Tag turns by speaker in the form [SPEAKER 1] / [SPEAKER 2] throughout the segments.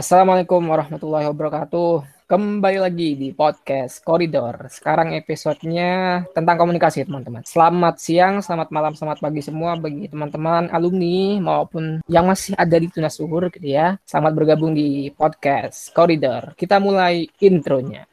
[SPEAKER 1] Assalamualaikum warahmatullahi wabarakatuh. Kembali lagi di podcast Koridor. Sekarang episodenya tentang komunikasi, teman-teman. Selamat siang, selamat malam, selamat pagi semua bagi teman-teman alumni maupun yang masih ada di tunas uhur gitu ya. Selamat bergabung di podcast Koridor. Kita mulai intronya.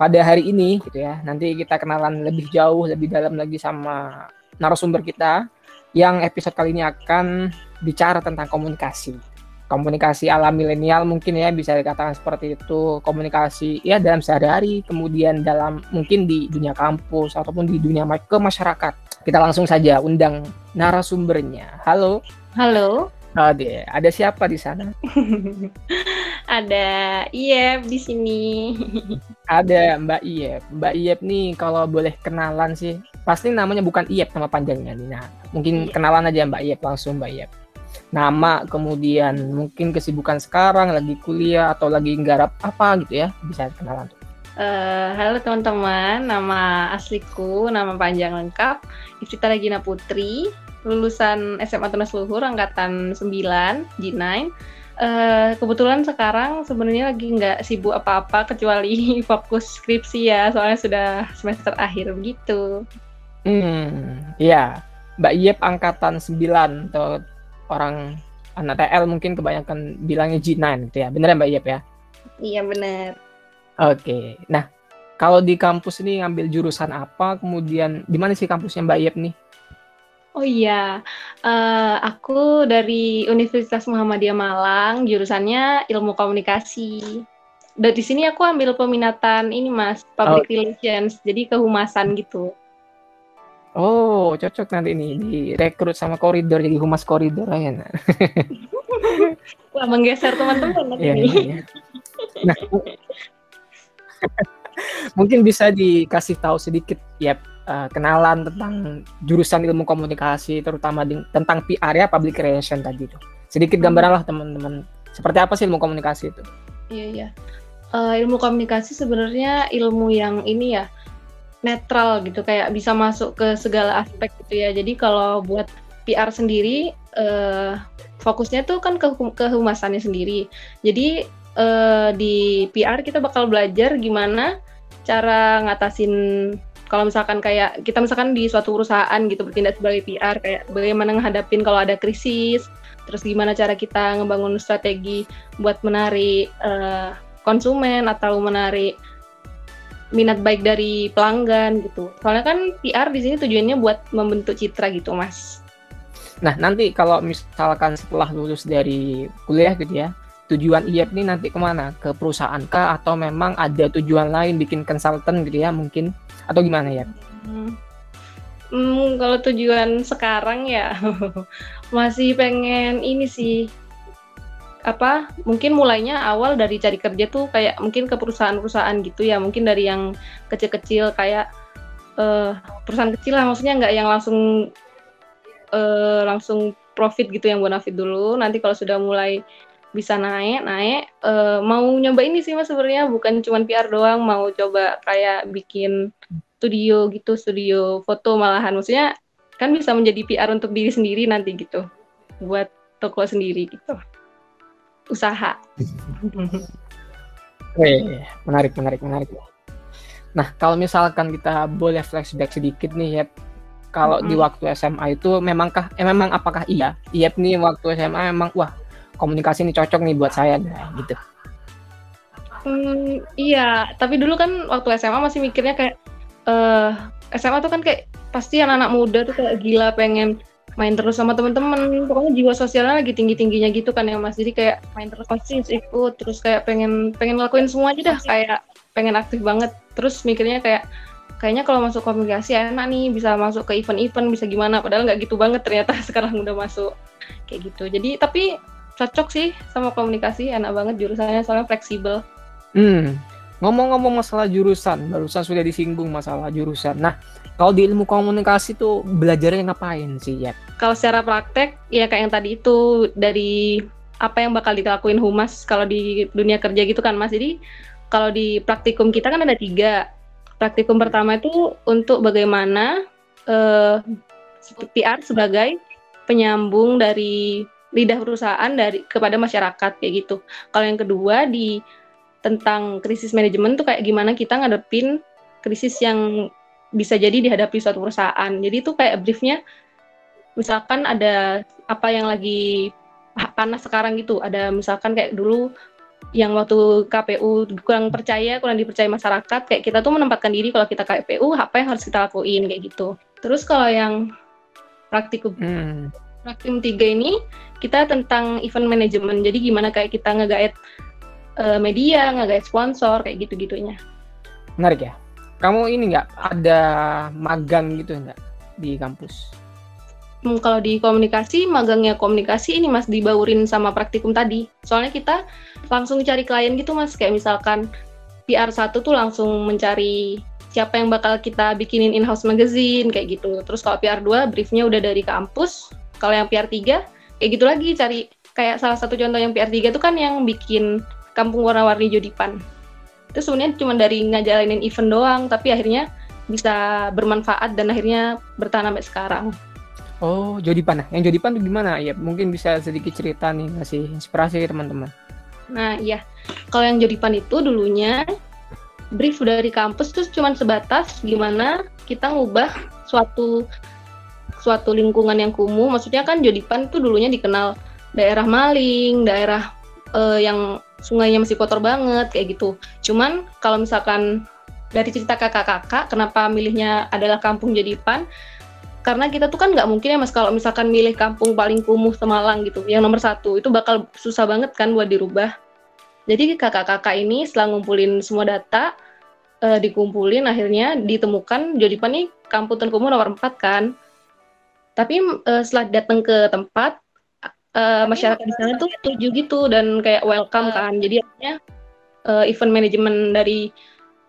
[SPEAKER 1] Pada hari ini gitu ya. Nanti kita kenalan lebih jauh, lebih dalam lagi sama narasumber kita yang episode kali ini akan bicara tentang komunikasi. Komunikasi ala milenial mungkin ya bisa dikatakan seperti itu. Komunikasi ya dalam sehari-hari, kemudian dalam mungkin di dunia kampus ataupun di dunia ke masyarakat. Kita langsung saja undang narasumbernya. Halo.
[SPEAKER 2] Halo.
[SPEAKER 1] Oh, deh. ada siapa di sana?
[SPEAKER 2] ada Iyep di sini.
[SPEAKER 1] ada Mbak Iyep. Mbak Iyep nih kalau boleh kenalan sih, pasti namanya bukan Iyep nama panjangnya nih. Nah, mungkin iya. kenalan aja Mbak Iyep langsung Mbak Iyep. Nama, kemudian mungkin kesibukan sekarang, lagi kuliah atau lagi nggarap apa gitu ya, bisa kenalan.
[SPEAKER 2] Uh, halo teman-teman, nama asliku, nama panjang lengkap Ifrita Regina Putri lulusan SMA Tunas Luhur angkatan 9 G9. Uh, kebetulan sekarang sebenarnya lagi nggak sibuk apa-apa kecuali fokus skripsi ya, soalnya sudah semester akhir begitu.
[SPEAKER 1] Hmm, iya. Mbak Yep angkatan 9 atau orang anak TL mungkin kebanyakan bilangnya G9 gitu ya. Bener ya Mbak Yep ya?
[SPEAKER 2] Iya bener.
[SPEAKER 1] Oke. Nah, kalau di kampus ini ngambil jurusan apa? Kemudian di mana sih kampusnya Mbak Yep nih?
[SPEAKER 2] Oh iya, uh, aku dari Universitas Muhammadiyah Malang, jurusannya Ilmu Komunikasi. Dari sini aku ambil peminatan ini Mas, Public oh. Relations, jadi kehumasan gitu.
[SPEAKER 1] Oh, cocok nanti ini direkrut sama koridor jadi humas koridor ya.
[SPEAKER 2] Wah, menggeser teman-teman nanti. Iya, iya. Nah,
[SPEAKER 1] mungkin bisa dikasih tahu sedikit ya uh, kenalan tentang jurusan ilmu komunikasi terutama di, tentang PR ya public relation tadi itu. Sedikit hmm. gambaran lah teman-teman. Seperti apa sih ilmu komunikasi itu?
[SPEAKER 2] Iya iya. Uh, ilmu komunikasi sebenarnya ilmu yang ini ya netral gitu kayak bisa masuk ke segala aspek gitu ya. Jadi kalau buat PR sendiri uh, fokusnya tuh kan ke kehumasannya sendiri. Jadi uh, di PR kita bakal belajar gimana cara ngatasin kalau misalkan kayak kita misalkan di suatu perusahaan gitu bertindak sebagai PR kayak bagaimana menghadapin kalau ada krisis terus gimana cara kita ngebangun strategi buat menarik uh, konsumen atau menarik minat baik dari pelanggan gitu. Soalnya kan PR di sini tujuannya buat membentuk citra gitu mas.
[SPEAKER 1] Nah nanti kalau misalkan setelah lulus dari kuliah gitu ya tujuan IEP ini nanti ke mana? Ke perusahaan kah? Atau memang ada tujuan lain bikin konsultan gitu ya mungkin? Atau gimana ya?
[SPEAKER 2] Hmm. Hmm, kalau tujuan sekarang ya masih pengen ini sih. Apa? Mungkin mulainya awal dari cari kerja tuh kayak mungkin ke perusahaan-perusahaan gitu ya. Mungkin dari yang kecil-kecil kayak uh, perusahaan kecil lah. Maksudnya nggak yang langsung uh, langsung profit gitu yang bonafit dulu. Nanti kalau sudah mulai bisa naik naik. Uh, mau nyoba ini sih mas sebenarnya. Bukan cuma PR doang mau coba kayak bikin studio gitu studio foto malahan. Maksudnya kan bisa menjadi PR untuk diri sendiri nanti gitu. Buat toko sendiri gitu. Usaha.
[SPEAKER 1] Wih, menarik menarik menarik. Nah kalau misalkan kita boleh flashback sedikit nih ya kalau mm -hmm. di waktu SMA itu memangkah eh, memang apakah iya? Iya nih waktu SMA memang wah komunikasi ini cocok nih buat saya gitu.
[SPEAKER 2] Hmm, iya, tapi dulu kan waktu SMA masih mikirnya kayak uh, eh, SMA tuh kan kayak pasti anak-anak muda tuh kayak gila pengen main terus sama teman-teman pokoknya jiwa sosialnya lagi tinggi tingginya gitu kan ya mas. Jadi kayak main terus pasti ikut terus kayak pengen pengen ngelakuin semua aja dah. Kayak pengen aktif banget. Terus mikirnya kayak kayaknya kalau masuk komunikasi enak nih bisa masuk ke event-event bisa gimana. Padahal nggak gitu banget ternyata sekarang udah masuk. Kayak gitu. Jadi tapi cocok sih sama komunikasi enak banget jurusannya soalnya fleksibel.
[SPEAKER 1] Hmm ngomong-ngomong masalah jurusan barusan sudah disinggung masalah jurusan. Nah kalau di ilmu komunikasi tuh belajarnya ngapain sih ya
[SPEAKER 2] kalau secara praktek ya kayak yang tadi itu dari apa yang bakal dilakuin humas kalau di dunia kerja gitu kan mas? Jadi kalau di praktikum kita kan ada tiga. Praktikum pertama itu untuk bagaimana uh, eh, PR sebagai penyambung dari lidah perusahaan dari kepada masyarakat kayak gitu. Kalau yang kedua di tentang krisis manajemen tuh kayak gimana kita ngadepin krisis yang bisa jadi dihadapi suatu perusahaan. Jadi itu kayak briefnya misalkan ada apa yang lagi panas sekarang gitu. Ada misalkan kayak dulu yang waktu KPU kurang percaya, kurang dipercaya masyarakat, kayak kita tuh menempatkan diri kalau kita KPU, apa yang harus kita lakuin kayak gitu. Terus kalau yang praktikum hmm. Praktikum tiga ini kita tentang event management. Jadi gimana kayak kita ngegaet uh, media, ngegaet sponsor kayak gitu-gitunya.
[SPEAKER 1] Menarik ya. Kamu ini nggak ada magang gitu nggak di kampus?
[SPEAKER 2] Hmm, kalau di komunikasi, magangnya komunikasi ini mas dibaurin sama praktikum tadi. Soalnya kita langsung cari klien gitu mas, kayak misalkan PR satu tuh langsung mencari siapa yang bakal kita bikinin in-house magazine kayak gitu. Terus kalau PR 2 briefnya udah dari kampus. Kalau yang PR 3 kayak gitu lagi cari kayak salah satu contoh yang PR 3 itu kan yang bikin kampung warna-warni Jodipan. Itu sebenarnya cuma dari ngajalanin event doang, tapi akhirnya bisa bermanfaat dan akhirnya bertahan sampai sekarang.
[SPEAKER 1] Oh, Jodipan. Yang Jodipan itu gimana? Ya, mungkin bisa sedikit cerita nih, ngasih inspirasi teman-teman.
[SPEAKER 2] Nah, iya. Kalau yang Jodipan itu dulunya brief dari kampus tuh cuma sebatas gimana kita ngubah suatu suatu lingkungan yang kumuh. Maksudnya kan Jodipan tuh dulunya dikenal daerah maling, daerah uh, yang sungainya masih kotor banget kayak gitu. Cuman kalau misalkan dari cerita kakak-kakak, kenapa milihnya adalah kampung Jodipan? karena kita tuh kan nggak mungkin ya mas kalau misalkan milih kampung paling kumuh Semalang gitu yang nomor satu itu bakal susah banget kan buat dirubah jadi kakak-kakak ini setelah ngumpulin semua data uh, dikumpulin akhirnya ditemukan jadi nih kampung kumuh nomor empat kan tapi uh, setelah datang ke tempat uh, masyarakat di sana tuh setuju gitu dan kayak welcome kan jadi akhirnya uh, event manajemen dari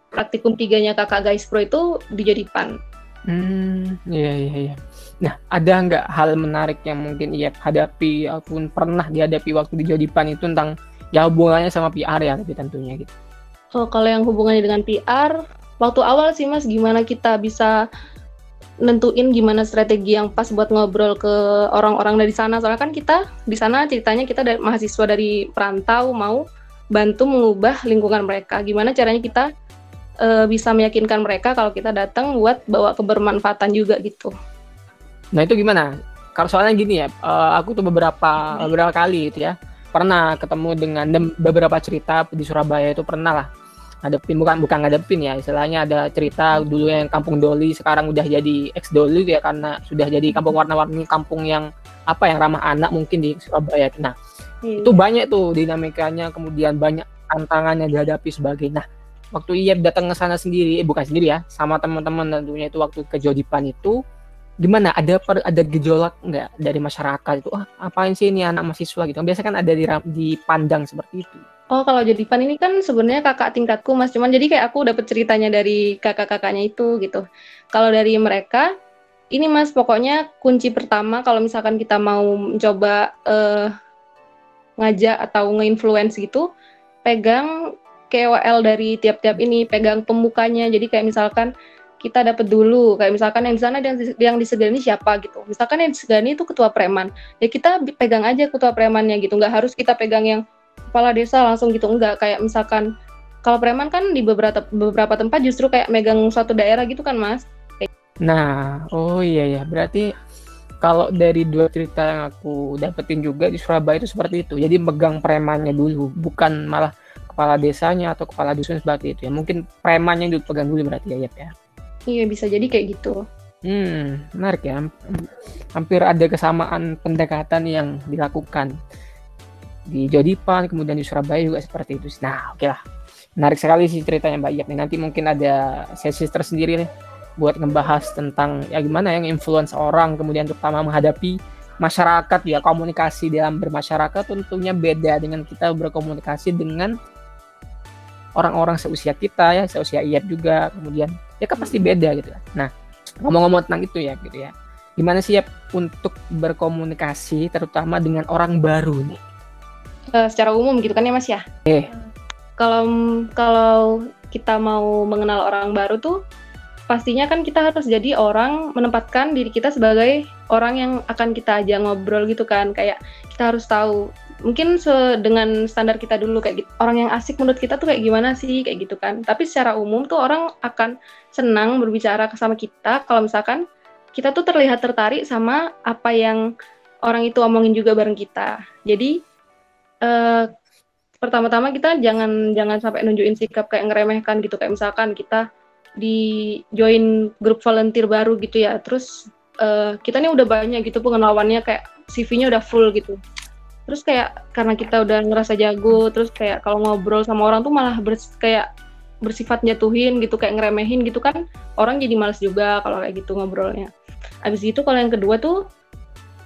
[SPEAKER 2] praktikum tiganya kakak guys pro itu di Jodipan
[SPEAKER 1] Hmm, iya iya iya. Nah, ada nggak hal menarik yang mungkin ia hadapi ataupun pernah dihadapi waktu di Jodipan itu tentang ya hubungannya sama PR ya tapi tentunya gitu.
[SPEAKER 2] Oh, kalau yang hubungannya dengan PR, waktu awal sih Mas gimana kita bisa nentuin gimana strategi yang pas buat ngobrol ke orang-orang dari sana. Soalnya kan kita di sana ceritanya kita dari mahasiswa dari perantau mau bantu mengubah lingkungan mereka. Gimana caranya kita uh, bisa meyakinkan mereka kalau kita datang buat bawa kebermanfaatan juga gitu.
[SPEAKER 1] Nah itu gimana? Kalau soalnya gini ya, uh, aku tuh beberapa beberapa kali itu ya pernah ketemu dengan beberapa cerita di Surabaya itu pernah lah ngadepin bukan bukan ngadepin ya istilahnya ada cerita dulu yang kampung Doli sekarang udah jadi ex Doli ya karena sudah jadi kampung warna-warni kampung yang apa yang ramah anak mungkin di Surabaya. Nah hmm. itu banyak tuh dinamikanya kemudian banyak tantangannya dihadapi sebagai nah waktu Iyep datang ke sana sendiri, eh bukan sendiri ya, sama teman-teman tentunya itu waktu ke Jodipan itu gimana? Ada per, ada gejolak nggak dari masyarakat itu? Ah apain sih ini anak mahasiswa? Gitu. Biasa kan ada di dipandang seperti itu
[SPEAKER 2] oh kalau Jodipan ini kan sebenarnya kakak tingkatku mas. Cuman jadi kayak aku dapat ceritanya dari kakak-kakaknya itu gitu. Kalau dari mereka ini mas pokoknya kunci pertama kalau misalkan kita mau mencoba uh, ngajak atau nge-influence gitu pegang KOL dari tiap-tiap ini pegang pembukanya. Jadi kayak misalkan kita dapat dulu kayak misalkan yang di sana yang, yang disegani siapa gitu. Misalkan yang disegani itu ketua preman. Ya kita pegang aja ketua premannya gitu. Nggak harus kita pegang yang kepala desa langsung gitu enggak. Kayak misalkan kalau preman kan di beberapa beberapa tempat justru kayak megang suatu daerah gitu kan mas?
[SPEAKER 1] Nah oh iya ya berarti kalau dari dua cerita yang aku dapetin juga di Surabaya itu seperti itu. Jadi megang premannya dulu bukan malah kepala desanya atau kepala dusun seperti itu ya. Mungkin preman yang dipegang dulu berarti ya ya.
[SPEAKER 2] Iya bisa jadi kayak gitu.
[SPEAKER 1] Hmm menarik ya. Hampir ada kesamaan pendekatan yang dilakukan di Jodipan kemudian di Surabaya juga seperti itu. Nah oke okay lah menarik sekali sih ceritanya Mbak Iyap nanti mungkin ada sesi tersendiri nih buat ngebahas tentang ya gimana yang influence orang kemudian terutama menghadapi masyarakat ya komunikasi dalam bermasyarakat tentunya beda dengan kita berkomunikasi dengan orang-orang seusia kita ya seusia Iyat juga kemudian ya kan pasti beda gitu nah ngomong-ngomong tentang itu ya gitu ya. Gimana sih ya untuk berkomunikasi terutama dengan orang baru nih
[SPEAKER 2] uh, secara umum gitu kan ya mas ya?
[SPEAKER 1] Eh
[SPEAKER 2] kalau kalau kita mau mengenal orang baru tuh pastinya kan kita harus jadi orang menempatkan diri kita sebagai orang yang akan kita ajak ngobrol gitu kan. Kayak kita harus tahu mungkin dengan standar kita dulu kayak gitu orang yang asik menurut kita tuh kayak gimana sih kayak gitu kan. Tapi secara umum tuh orang akan senang berbicara sama kita kalau misalkan kita tuh terlihat tertarik sama apa yang orang itu omongin juga bareng kita. Jadi eh, pertama-tama kita jangan jangan sampai nunjukin sikap kayak ngeremehkan gitu. Kayak misalkan kita di join grup volunteer baru gitu ya. Terus uh, kita nih udah banyak gitu pengenalannya. Kayak CV-nya udah full gitu. Terus kayak karena kita udah ngerasa jago terus kayak kalau ngobrol sama orang tuh malah bers kayak bersifat jatuhin gitu kayak ngeremehin gitu kan. Orang jadi males juga kalau kayak gitu ngobrolnya. Abis itu kalau yang kedua tuh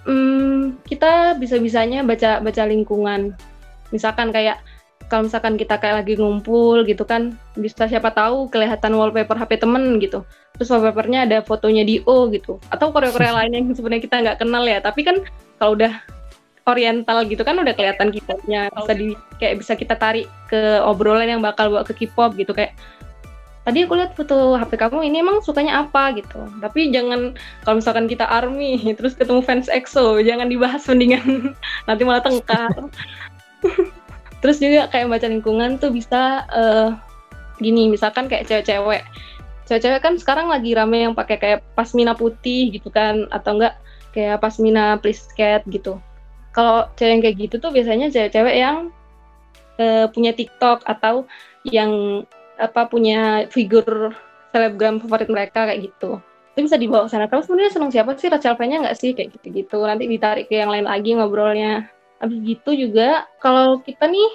[SPEAKER 2] hmm, kita bisa-bisanya baca baca lingkungan. Misalkan kayak kalau misalkan kita kayak lagi ngumpul gitu kan bisa siapa tahu kelihatan wallpaper HP temen gitu. Terus wallpapernya ada fotonya di O gitu. Atau Korea-Korea lain yang sebenarnya kita nggak kenal ya. Tapi kan kalau udah oriental gitu kan udah kelihatan K-popnya. Bisa di kayak bisa kita tarik ke obrolan yang bakal bawa ke K-pop gitu. Kayak tadi aku lihat foto HP kamu ini emang sukanya apa gitu. Tapi jangan kalau misalkan kita army terus ketemu fans EXO jangan dibahas mendingan nanti malah tengkar. Terus juga kayak baca lingkungan tuh bisa uh, gini misalkan kayak cewek-cewek. Cewek-cewek kan sekarang lagi rame yang pakai kayak pasmina putih gitu kan atau enggak kayak pasmina cat gitu. Kalau cewek yang kayak gitu tuh biasanya cewek-cewek yang uh, punya TikTok atau yang apa punya figur selebgram favorit mereka kayak gitu itu bisa dibawa ke sana kamu sebenarnya senang siapa sih Rachel nya nggak sih kayak gitu-gitu nanti ditarik ke yang lain lagi ngobrolnya Habis gitu juga kalau kita nih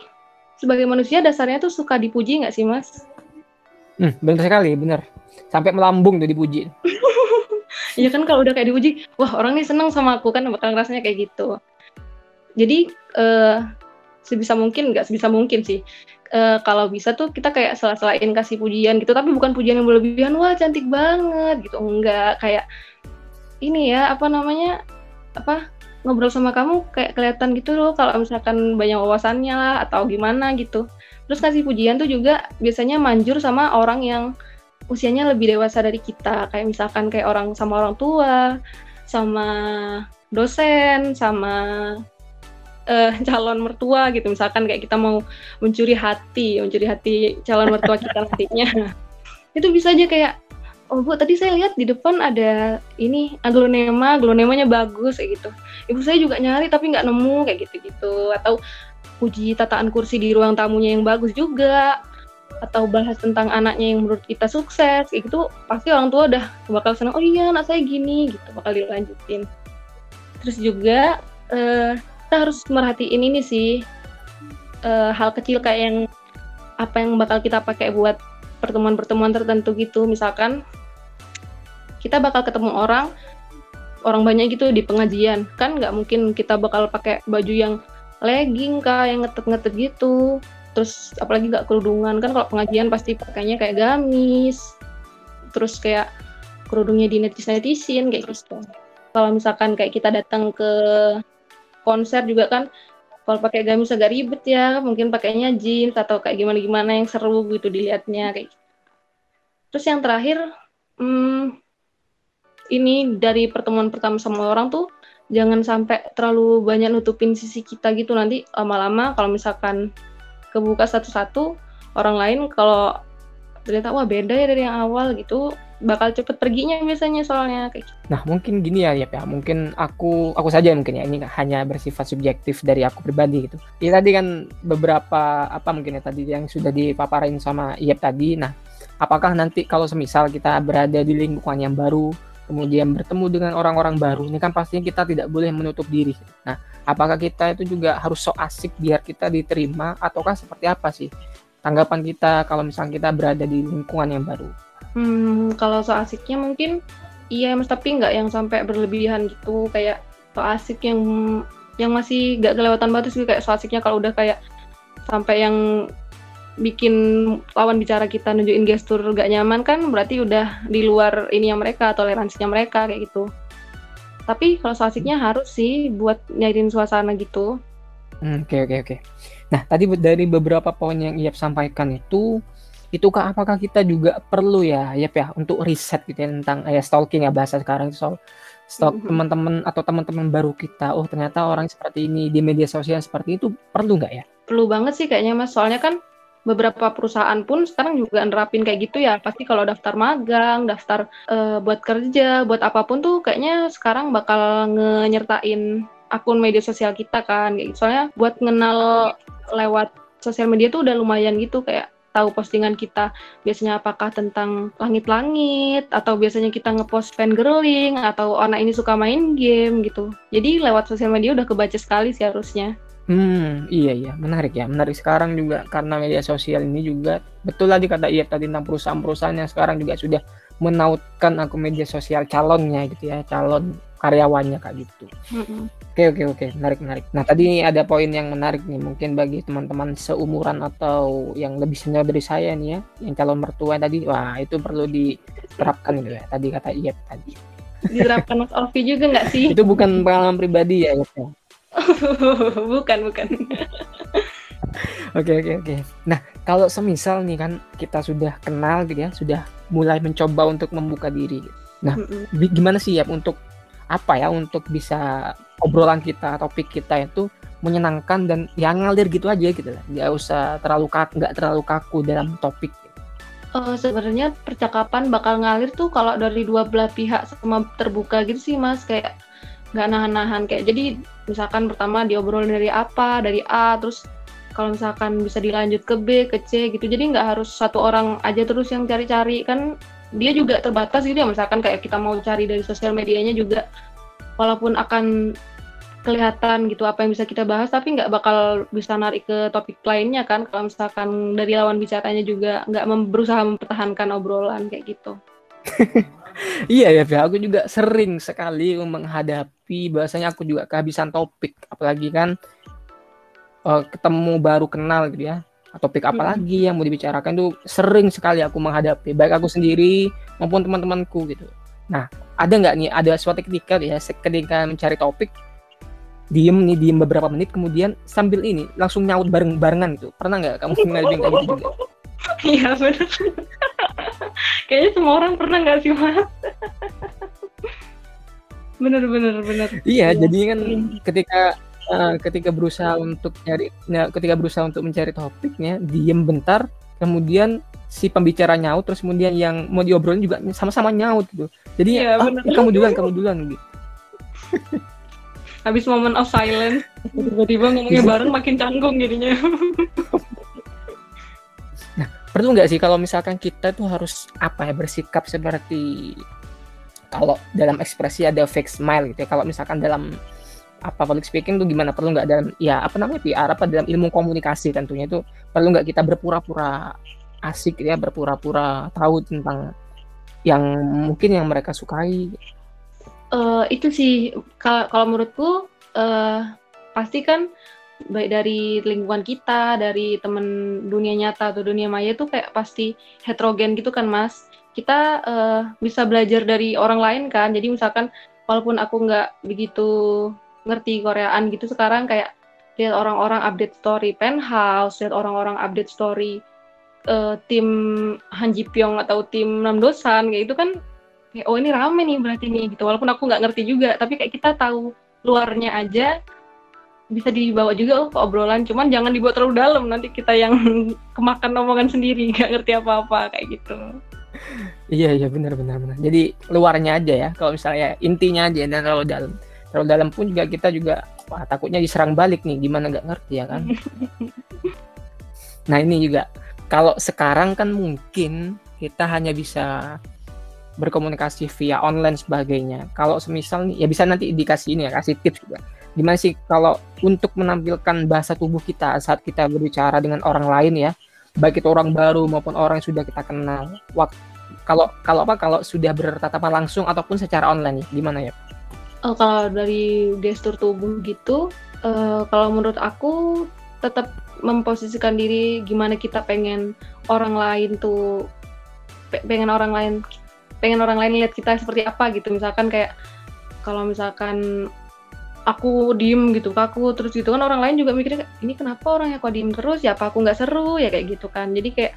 [SPEAKER 2] sebagai manusia dasarnya tuh suka dipuji nggak sih mas?
[SPEAKER 1] Hmm, benar sekali, benar. Sampai melambung tuh dipuji.
[SPEAKER 2] Iya kan kalau udah kayak dipuji, wah orang nih seneng sama aku kan bakal rasanya kayak gitu. Jadi uh, sebisa mungkin nggak sebisa mungkin sih. Uh, kalau bisa tuh kita kayak salah-salahin kasih pujian gitu, tapi bukan pujian yang berlebihan, wah cantik banget gitu, enggak kayak ini ya apa namanya apa ngobrol sama kamu kayak kelihatan gitu loh kalau misalkan banyak wawasannya lah atau gimana gitu. Terus kasih pujian tuh juga biasanya manjur sama orang yang usianya lebih dewasa dari kita. Kayak misalkan kayak orang sama orang tua, sama dosen, sama uh, calon mertua gitu. Misalkan kayak kita mau mencuri hati, mencuri hati calon mertua kita nantinya. Itu bisa aja kayak oh bu tadi saya lihat di depan ada ini aglonema aglonemanya bagus kayak gitu ibu saya juga nyari tapi nggak nemu kayak gitu-gitu atau puji tataan kursi di ruang tamunya yang bagus juga atau bahas tentang anaknya yang menurut kita sukses kayak gitu pasti orang tua udah bakal senang oh iya anak saya gini gitu bakal dilanjutin terus juga uh, kita harus merhatiin ini sih uh, hal kecil kayak yang apa yang bakal kita pakai buat pertemuan-pertemuan tertentu gitu. Misalkan kita bakal ketemu orang orang banyak gitu di pengajian. Kan nggak mungkin kita bakal pakai baju yang legging kah yang ngetet-ngetet gitu. Terus apalagi nggak kerudungan. Kan kalau pengajian pasti pakainya kayak gamis. Terus kayak kerudungnya di netizen netizen kayak gitu. Kalau misalkan kayak kita datang ke konser juga kan kalau pakai gamis agak ribet ya mungkin pakainya jeans atau kayak gimana gimana yang seru gitu dilihatnya kayak gitu. terus yang terakhir hmm, ini dari pertemuan pertama sama orang tuh jangan sampai terlalu banyak nutupin sisi kita gitu nanti lama-lama kalau misalkan kebuka satu-satu orang lain kalau ternyata wah beda ya dari yang awal gitu bakal cepet perginya biasanya soalnya kayak gitu.
[SPEAKER 1] Nah mungkin gini ya ya mungkin aku aku saja mungkin ya ini hanya bersifat subjektif dari aku pribadi gitu. Ya tadi kan beberapa apa mungkin ya tadi yang sudah dipaparin sama Iyep tadi. Nah apakah nanti kalau semisal kita berada di lingkungan yang baru kemudian bertemu dengan orang-orang baru ini kan pastinya kita tidak boleh menutup diri. Nah, apakah kita itu juga harus sok asik biar kita diterima ataukah seperti apa sih tanggapan kita kalau misalnya kita berada di lingkungan yang baru?
[SPEAKER 2] Hmm, kalau sok asiknya mungkin iya mas tapi nggak yang sampai berlebihan gitu. Kayak sok asik yang yang masih nggak kelewatan batas gitu kayak sok asiknya kalau udah kayak sampai yang bikin lawan bicara kita nunjukin gestur gak nyaman kan berarti udah di luar ini yang mereka toleransinya mereka kayak gitu. Tapi kalau asiknya harus sih buat nyairin suasana gitu.
[SPEAKER 1] Hmm, oke oke oke. Nah tadi dari beberapa poin yang Iyap sampaikan itu itu kak apakah kita juga perlu ya ya ya untuk riset gitu ya tentang ya stalking ya bahasa sekarang soal stalk mm -hmm. teman-teman atau teman-teman baru kita oh ternyata orang seperti ini di media sosial seperti itu perlu nggak ya
[SPEAKER 2] perlu banget sih kayaknya mas soalnya kan beberapa perusahaan pun sekarang juga nerapin kayak gitu ya pasti kalau daftar magang daftar uh, buat kerja buat apa pun tuh kayaknya sekarang bakal nyertain akun media sosial kita kan gitu. soalnya buat ngenal lewat sosial media tuh udah lumayan gitu kayak tahu postingan kita biasanya apakah tentang langit-langit atau biasanya kita ngepost fan girling atau anak ini suka main game gitu. Jadi lewat sosial media udah kebaca sekali sih harusnya.
[SPEAKER 1] Hmm, iya iya, menarik ya. Menarik sekarang juga karena media sosial ini juga betul tadi kata iya tadi tentang perusahaan-perusahaan yang sekarang juga sudah menautkan akun media sosial calonnya gitu ya, calon karyawannya kayak gitu. Mm-hmm. Oke oke oke, menarik menarik. Nah tadi ada poin yang menarik nih, mungkin bagi teman-teman seumuran atau yang lebih senior dari saya nih ya, yang calon mertua tadi, wah itu perlu diterapkan gitu ya. Tadi kata iya tadi.
[SPEAKER 2] Diterapkan Mas Alfi juga nggak sih?
[SPEAKER 1] itu bukan pengalaman pribadi ya, ya.
[SPEAKER 2] bukan bukan.
[SPEAKER 1] Oke oke oke. Nah kalau semisal nih kan kita sudah kenal gitu ya, sudah mulai mencoba untuk membuka diri. Nah, mm gimana sih ya untuk apa ya untuk bisa obrolan kita topik kita itu menyenangkan dan ya ngalir gitu aja gitu lah. Nggak usah terlalu kaku nggak terlalu kaku dalam topik.
[SPEAKER 2] Uh, sebenarnya percakapan bakal ngalir tuh kalau dari dua belah pihak sama terbuka gitu sih mas. Kayak nggak nahan-nahan kayak jadi misalkan pertama diobrolin dari apa dari A terus kalau misalkan bisa dilanjut ke B ke C gitu. Jadi nggak harus satu orang aja terus yang cari-cari kan dia juga terbatas gitu ya. Misalkan kayak kita mau cari dari sosial medianya juga walaupun akan kelihatan gitu apa yang bisa kita bahas tapi nggak bakal bisa narik ke topik lainnya kan. Kalau misalkan dari lawan bicaranya juga nggak mem berusaha mempertahankan obrolan kayak gitu.
[SPEAKER 1] Iya ya. Aku juga sering sekali menghadapi bahasanya aku juga kehabisan topik. Apalagi kan uh, ketemu baru kenal gitu ya topik apa lagi yang mau dibicarakan itu sering sekali aku menghadapi baik aku sendiri maupun teman-temanku gitu. Nah ada nggak nih ada suatu ketika ya ketika mencari topik diem nih diem beberapa menit kemudian sambil ini langsung nyaut bareng barengan gitu. Pernah nggak kamu ngalamin kayak gitu juga?
[SPEAKER 2] Iya benar kayaknya semua orang pernah nggak sih mas? Bener bener bener.
[SPEAKER 1] Iya jadi kan ketika uh, ketika berusaha untuk cari nah, ketika berusaha untuk mencari topiknya diem bentar kemudian si pembicara nyaut terus kemudian yang mau diobrolin juga sama-sama nyaut gitu. Jadi ya, oh, kamu duluan kamu duluan gitu.
[SPEAKER 2] Habis moment of silence tiba-tiba ngomongnya bareng makin canggung jadinya.
[SPEAKER 1] Nah perlu nggak sih kalau misalkan kita tuh harus apa ya bersikap seperti kalau dalam ekspresi ada fake smile gitu ya kalau misalkan dalam apa public speaking tuh gimana? Perlu nggak dalam ya apa namanya PR apa dalam ilmu komunikasi tentunya itu perlu nggak kita berpura-pura asik ya berpura-pura tahu tentang yang mungkin yang mereka sukai?
[SPEAKER 2] Uh, itu sih kalau menurutku uh, pasti kan baik dari lingkungan kita dari temen dunia nyata atau dunia maya tuh kayak pasti heterogen gitu kan mas? Kita uh, bisa belajar dari orang lain kan? Jadi misalkan walaupun aku nggak begitu ngerti Koreaan gitu sekarang kayak lihat orang-orang update story penthouse, lihat orang-orang update story uh, tim Han Ji Pyong atau tim Nam Dosan kayak itu kan kayak oh ini rame nih berarti nih gitu. Walaupun aku nggak ngerti juga tapi kayak kita tahu luarnya aja bisa dibawa juga oh, ke obrolan. Cuman jangan dibuat terlalu dalam nanti kita yang kemakan omongan sendiri nggak ngerti apa-apa kayak gitu.
[SPEAKER 1] Iya iya benar benar benar. Jadi luarnya aja ya kalau misalnya intinya aja dan terlalu dalam terlalu dalam pun juga kita juga wah takutnya diserang balik nih gimana nggak ngerti ya kan? Nah ini juga kalau sekarang kan mungkin kita hanya bisa berkomunikasi via online sebagainya. Kalau semisal nih ya bisa nanti dikasih ini ya kasih tips juga. Gimana sih kalau untuk menampilkan bahasa tubuh kita saat kita berbicara dengan orang lain ya baik itu orang baru maupun orang yang sudah kita kenal waktu kalau kalau apa kalau sudah bertatapan langsung ataupun secara online gimana ya
[SPEAKER 2] uh, kalau dari gestur tubuh gitu uh, kalau menurut aku tetap memposisikan diri gimana kita pengen orang lain tuh pengen orang lain pengen orang lain lihat kita seperti apa gitu. Misalkan kayak kalau misalkan aku diem gitu kaku terus gitu kan orang lain juga mikirnya ini kenapa orangnya kok diem terus? Ya apa aku nggak seru? Ya kayak gitu kan. Jadi kayak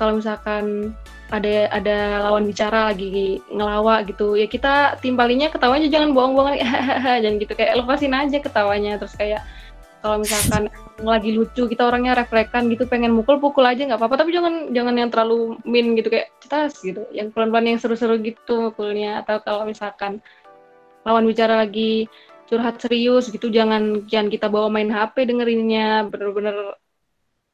[SPEAKER 2] kalau misalkan ada ada lawan bicara lagi ngelawak gitu ya kita timpalinya ketawanya jangan bohong-bohong jangan gitu. Kayak lepasin aja ketawanya. Terus kayak kalau misalkan lagi lucu kita orangnya reflekkan gitu pengen mukul pukul aja nggak apa-apa. Tapi jangan jangan yang terlalu min gitu kayak cetas gitu. Yang pelan-pelan yang seru-seru gitu mukulnya. Atau kalau misalkan lawan bicara lagi curhat serius gitu jangan jangan kita bawa main HP dengerinnya. Bener-bener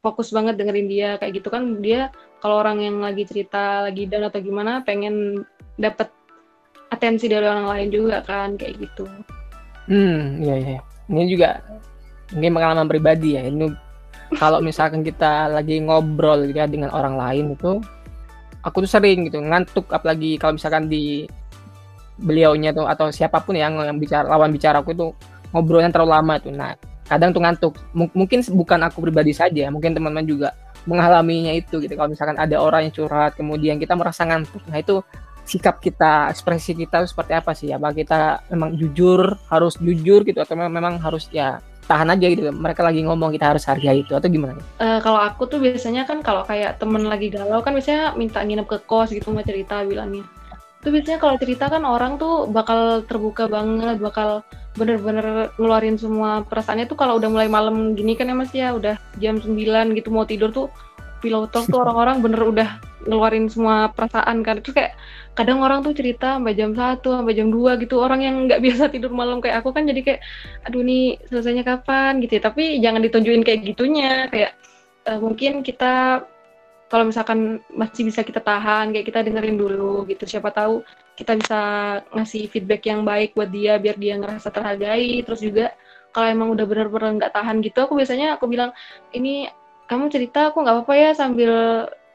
[SPEAKER 2] fokus banget dengerin dia. Kayak gitu kan dia kalau orang yang lagi cerita lagi down atau gimana pengen dapat atensi dari orang lain juga kan kayak gitu.
[SPEAKER 1] Hmm, iya iya. Ini juga mungkin pengalaman pribadi ya. Ini kalau misalkan kita lagi ngobrol gitu ya dengan orang lain itu aku tuh sering gitu ngantuk apalagi kalau misalkan di beliaunya tuh atau siapa pun yang, yang bicara lawan bicara aku itu ngobrolnya terlalu lama tuh. Nah, kadang tuh ngantuk M mungkin bukan aku pribadi saja mungkin teman-teman juga mengalaminya itu gitu kalau misalkan ada orang yang curhat kemudian kita merasa ngantuk nah itu sikap kita ekspresi kita seperti apa sih apa kita memang jujur harus jujur gitu atau memang harus ya tahan aja gitu mereka lagi ngomong kita harus hargai itu atau gimana?
[SPEAKER 2] Uh, kalau aku tuh biasanya kan kalau kayak temen lagi galau kan biasanya minta nginep ke kos gitu mau cerita bilangnya. Itu biasanya kalau cerita kan orang tuh bakal terbuka banget, bakal bener-bener ngeluarin semua perasaannya. Tuh kalau udah mulai malam gini kan ya mas ya udah jam 9 gitu mau tidur tuh pillow talk tuh orang-orang bener udah ngeluarin semua perasaan kan. Itu kayak kadang orang tuh cerita sampai jam satu sampai jam 2 gitu. Orang yang nggak biasa tidur malam kayak aku kan jadi kayak aduh nih selesainya kapan? gitu ya. Tapi jangan ditunjukin kayak gitunya. Kayak uh, mungkin kita kalau misalkan masih bisa kita tahan kayak kita dengerin dulu gitu. Siapa tahu kita bisa ngasih feedback yang baik buat dia biar dia ngerasa terhargai. Terus juga kalau emang udah bener-bener nggak tahan gitu aku biasanya aku bilang ini kamu cerita aku nggak apa-apa ya sambil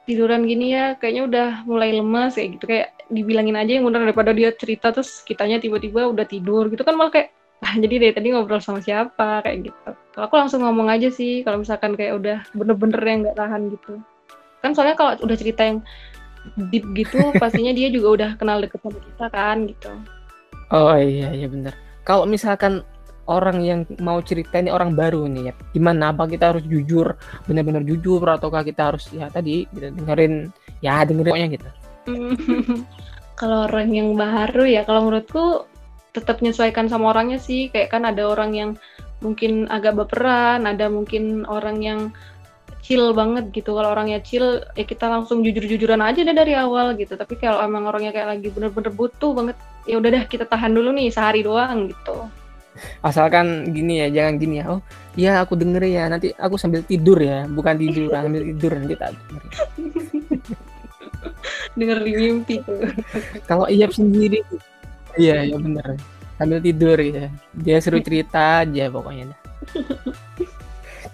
[SPEAKER 2] tiduran gini ya. Kayaknya udah mulai lemas kayak gitu. Kayak dibilangin aja yang bener daripada dia cerita terus kitanya tiba-tiba udah tidur gitu kan malah kayak ah, jadi dari tadi ngobrol sama siapa? Kayak gitu. Kalau aku langsung ngomong aja sih kalau misalkan kayak udah bener-bener yang nggak tahan gitu kan soalnya kalau udah cerita yang deep gitu pastinya dia juga udah kenal deket sama kita kan gitu.
[SPEAKER 1] Oh iya iya bener. Kalau misalkan orang yang mau cerita ini orang baru nih ya gimana? Apa kita harus jujur benar-benar jujur? Ataukah kita harus ya tadi gitu, dengerin ya dengerin pokoknya gitu.
[SPEAKER 2] Kalau orang yang baru ya kalau menurutku tetap menyesuaikan sama orangnya sih. Kayak kan ada orang yang mungkin agak baperan ada mungkin orang yang chill banget gitu. Kalau orangnya chill ya kita langsung jujur-jujuran aja deh dari awal gitu. Tapi kalau emang orangnya kayak lagi bener-bener butuh banget ya udah deh kita tahan dulu nih sehari doang gitu.
[SPEAKER 1] Asalkan gini ya jangan gini ya. Oh iya aku denger ya. Nanti aku sambil tidur ya. Bukan tidur sambil tidur. Nanti tak denger.
[SPEAKER 2] Denger di mimpi. Tuh
[SPEAKER 1] kalau iya sendiri. Iya ya bener. Sambil tidur ya. Dia seru cerita aja pokoknya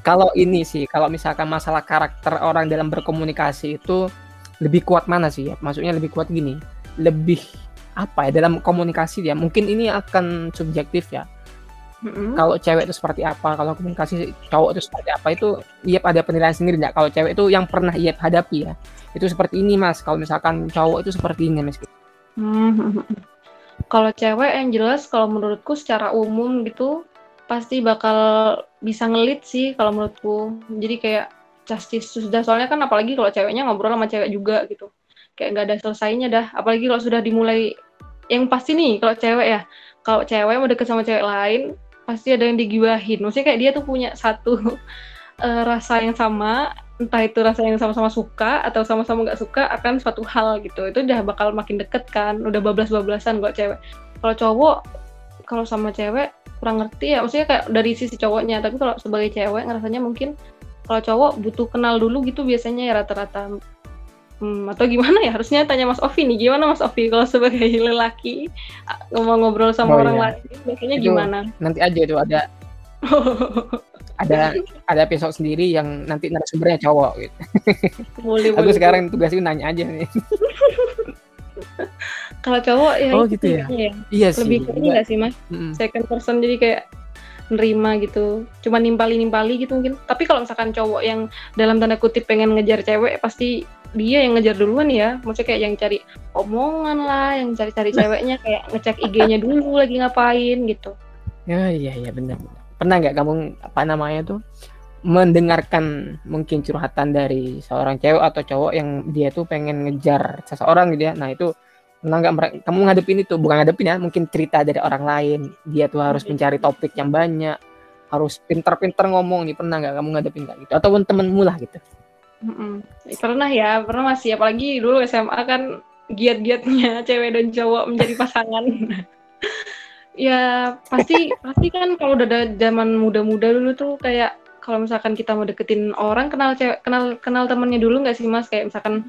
[SPEAKER 1] kalau ini sih, kalau misalkan masalah karakter orang dalam berkomunikasi itu lebih kuat mana sih ya? Maksudnya lebih kuat gini, lebih apa ya dalam komunikasi ya? Mungkin ini akan subjektif ya. Mm-hmm. Kalau cewek itu seperti apa, kalau komunikasi cowok itu seperti apa itu iya ada penilaian sendiri nggak? Kalau cewek itu yang pernah iya hadapi ya, itu seperti ini mas. Kalau misalkan cowok itu seperti ini mas. Mm-hmm.
[SPEAKER 2] Kalau cewek yang jelas, kalau menurutku secara umum gitu pasti bakal bisa ngelit sih kalau menurutku. Jadi kayak justice sudah soalnya kan apalagi kalau ceweknya ngobrol sama cewek juga gitu. Kayak nggak ada selesainya dah. Apalagi kalau sudah dimulai yang pasti nih kalau cewek ya kalau cewek mau deket sama cewek lain pasti ada yang digibahin. Maksudnya kayak dia tuh punya satu uh, rasa yang sama entah itu rasa yang sama-sama suka atau sama-sama nggak suka akan suatu hal gitu. Itu udah bakal makin deket kan udah bablas-bablasan kalau cewek. Kalau cowok kalau sama cewek kurang ngerti ya. Maksudnya kayak dari sisi cowoknya. Tapi kalau sebagai cewek ngerasanya mungkin kalau cowok butuh kenal dulu gitu biasanya ya rata-rata. Hmm, atau gimana ya? Harusnya tanya Mas Ovi nih. Gimana Mas Ovi kalau sebagai lelaki ngomong ngobrol sama oh, orang iya. lain biasanya itu, gimana?
[SPEAKER 1] nanti aja itu ada. Ada ada episode sendiri yang nanti narasumbernya cowok gitu. Boleh, Aku boleh, sekarang tugasnya nanya aja nih.
[SPEAKER 2] Kalau cowok ya
[SPEAKER 1] oh, gitu ya. ya. Iya
[SPEAKER 2] sih. Lebih ini nggak sih mas? Mm. Second person jadi kayak nerima gitu cuma nimpali nimpali gitu mungkin tapi kalau misalkan cowok yang dalam tanda kutip pengen ngejar cewek pasti dia yang ngejar duluan ya maksudnya kayak yang cari omongan lah yang cari-cari ceweknya kayak ngecek IG-nya dulu lagi ngapain gitu
[SPEAKER 1] ya iya iya benar pernah nggak kamu apa namanya tuh mendengarkan mungkin curhatan dari seorang cewek atau cowok yang dia tuh pengen ngejar seseorang gitu ya. Nah itu pernah nggak kamu ngadepin itu? Bukan ngadepin ya mungkin cerita dari orang lain. Dia tuh harus mencari topik yang banyak harus pinter-pinter ngomong nih pernah nggak kamu ngadepin kayak gitu? Ataupun temenmu lah gitu.
[SPEAKER 2] Mm-mm. pernah ya pernah masih. Apalagi dulu SMA kan giat-giatnya cewek dan cowok menjadi pasangan. Ya pasti pasti kan kalau udah ada zaman muda-muda dulu tuh kayak kalau misalkan kita mau deketin orang kenal cewek kenal kenal temennya dulu nggak sih mas? Kayak misalkan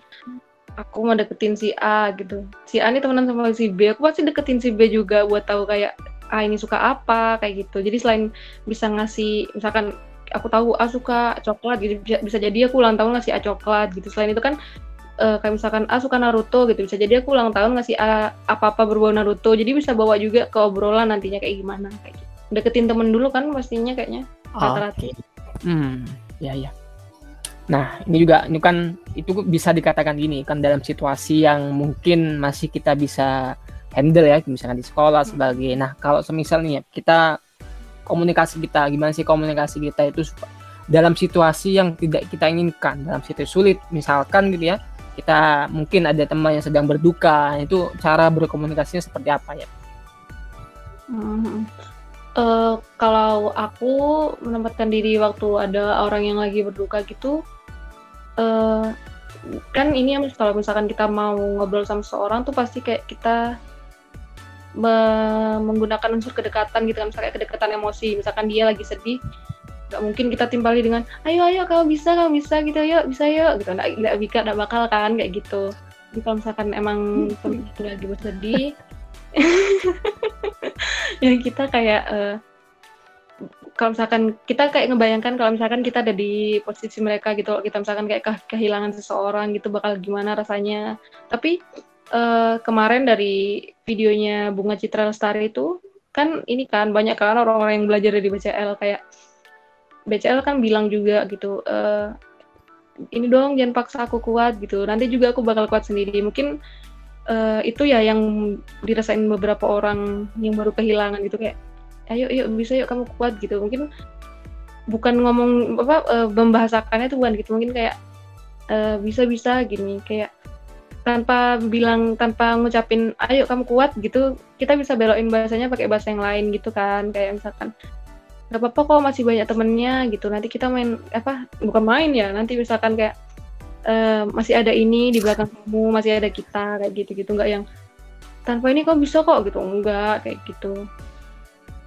[SPEAKER 2] aku mau deketin si A gitu. Si A ini temenan sama si B aku pasti deketin si B juga buat tahu kayak A ini suka apa kayak gitu. Jadi selain bisa ngasih misalkan aku tahu A suka coklat gitu bisa, bisa jadi aku ulang tahun ngasih A coklat gitu. Selain itu kan uh, kayak misalkan A suka Naruto gitu. Bisa jadi aku ulang tahun ngasih A apa-apa berbau Naruto. Jadi bisa bawa juga ke obrolan nantinya kayak gimana kayak gitu. deketin temen dulu kan pastinya kayaknya rata-rata.
[SPEAKER 1] okay. Hmm ya ya nah ini juga ini kan itu bisa dikatakan gini kan dalam situasi yang mungkin masih kita bisa handle ya misalkan di sekolah hmm. sebagai nah kalau semisal nih ya, kita komunikasi kita gimana sih komunikasi kita itu dalam situasi yang tidak kita inginkan dalam situasi sulit misalkan gitu ya kita mungkin ada teman yang sedang berduka itu cara berkomunikasinya seperti apa ya?
[SPEAKER 2] Hmm. Uh, kalau aku menempatkan diri waktu ada orang yang lagi berduka gitu, uh, kan ini ya kalau misalkan kita mau ngobrol sama seseorang tuh pasti kayak kita me menggunakan unsur kedekatan gitu kan, misalnya kedekatan emosi, misalkan dia lagi sedih, nggak mungkin kita timpali dengan ayo ayo kalau bisa kalau bisa gitu yuk bisa yuk gitu. Nggak nggak bisa nggak bakal kan kayak gitu. Jadi kalau misalkan emang temen lagi bersedih ya kita kayak uh, kalau misalkan kita kayak ngebayangkan kalau misalkan kita ada di posisi mereka gitu kita misalkan kayak kehilangan seseorang gitu bakal gimana rasanya. Tapi uh, kemarin dari videonya bunga Citra Lestari itu kan ini kan banyak kan orang-orang yang belajar dari BCL kayak BCL kan bilang juga gitu e, ini dong jangan paksa aku kuat gitu. Nanti juga aku bakal kuat sendiri. Mungkin uh, itu ya yang dirasain beberapa orang yang baru kehilangan gitu kayak ayo yuk bisa yuk kamu kuat gitu. Mungkin bukan ngomong apa uh, membahasakannya tuh bukan gitu mungkin kayak uh, bisa bisa gini kayak tanpa bilang tanpa ngucapin ayo kamu kuat gitu kita bisa belokin bahasanya pakai bahasa yang lain gitu kan kayak misalkan nggak apa-apa kok masih banyak temennya gitu. Nanti kita main apa bukan main ya nanti misalkan kayak uh, masih ada ini di belakang kamu masih ada kita kayak gitu gitu nggak yang tanpa ini kok bisa kok? Gitu. Enggak kayak gitu.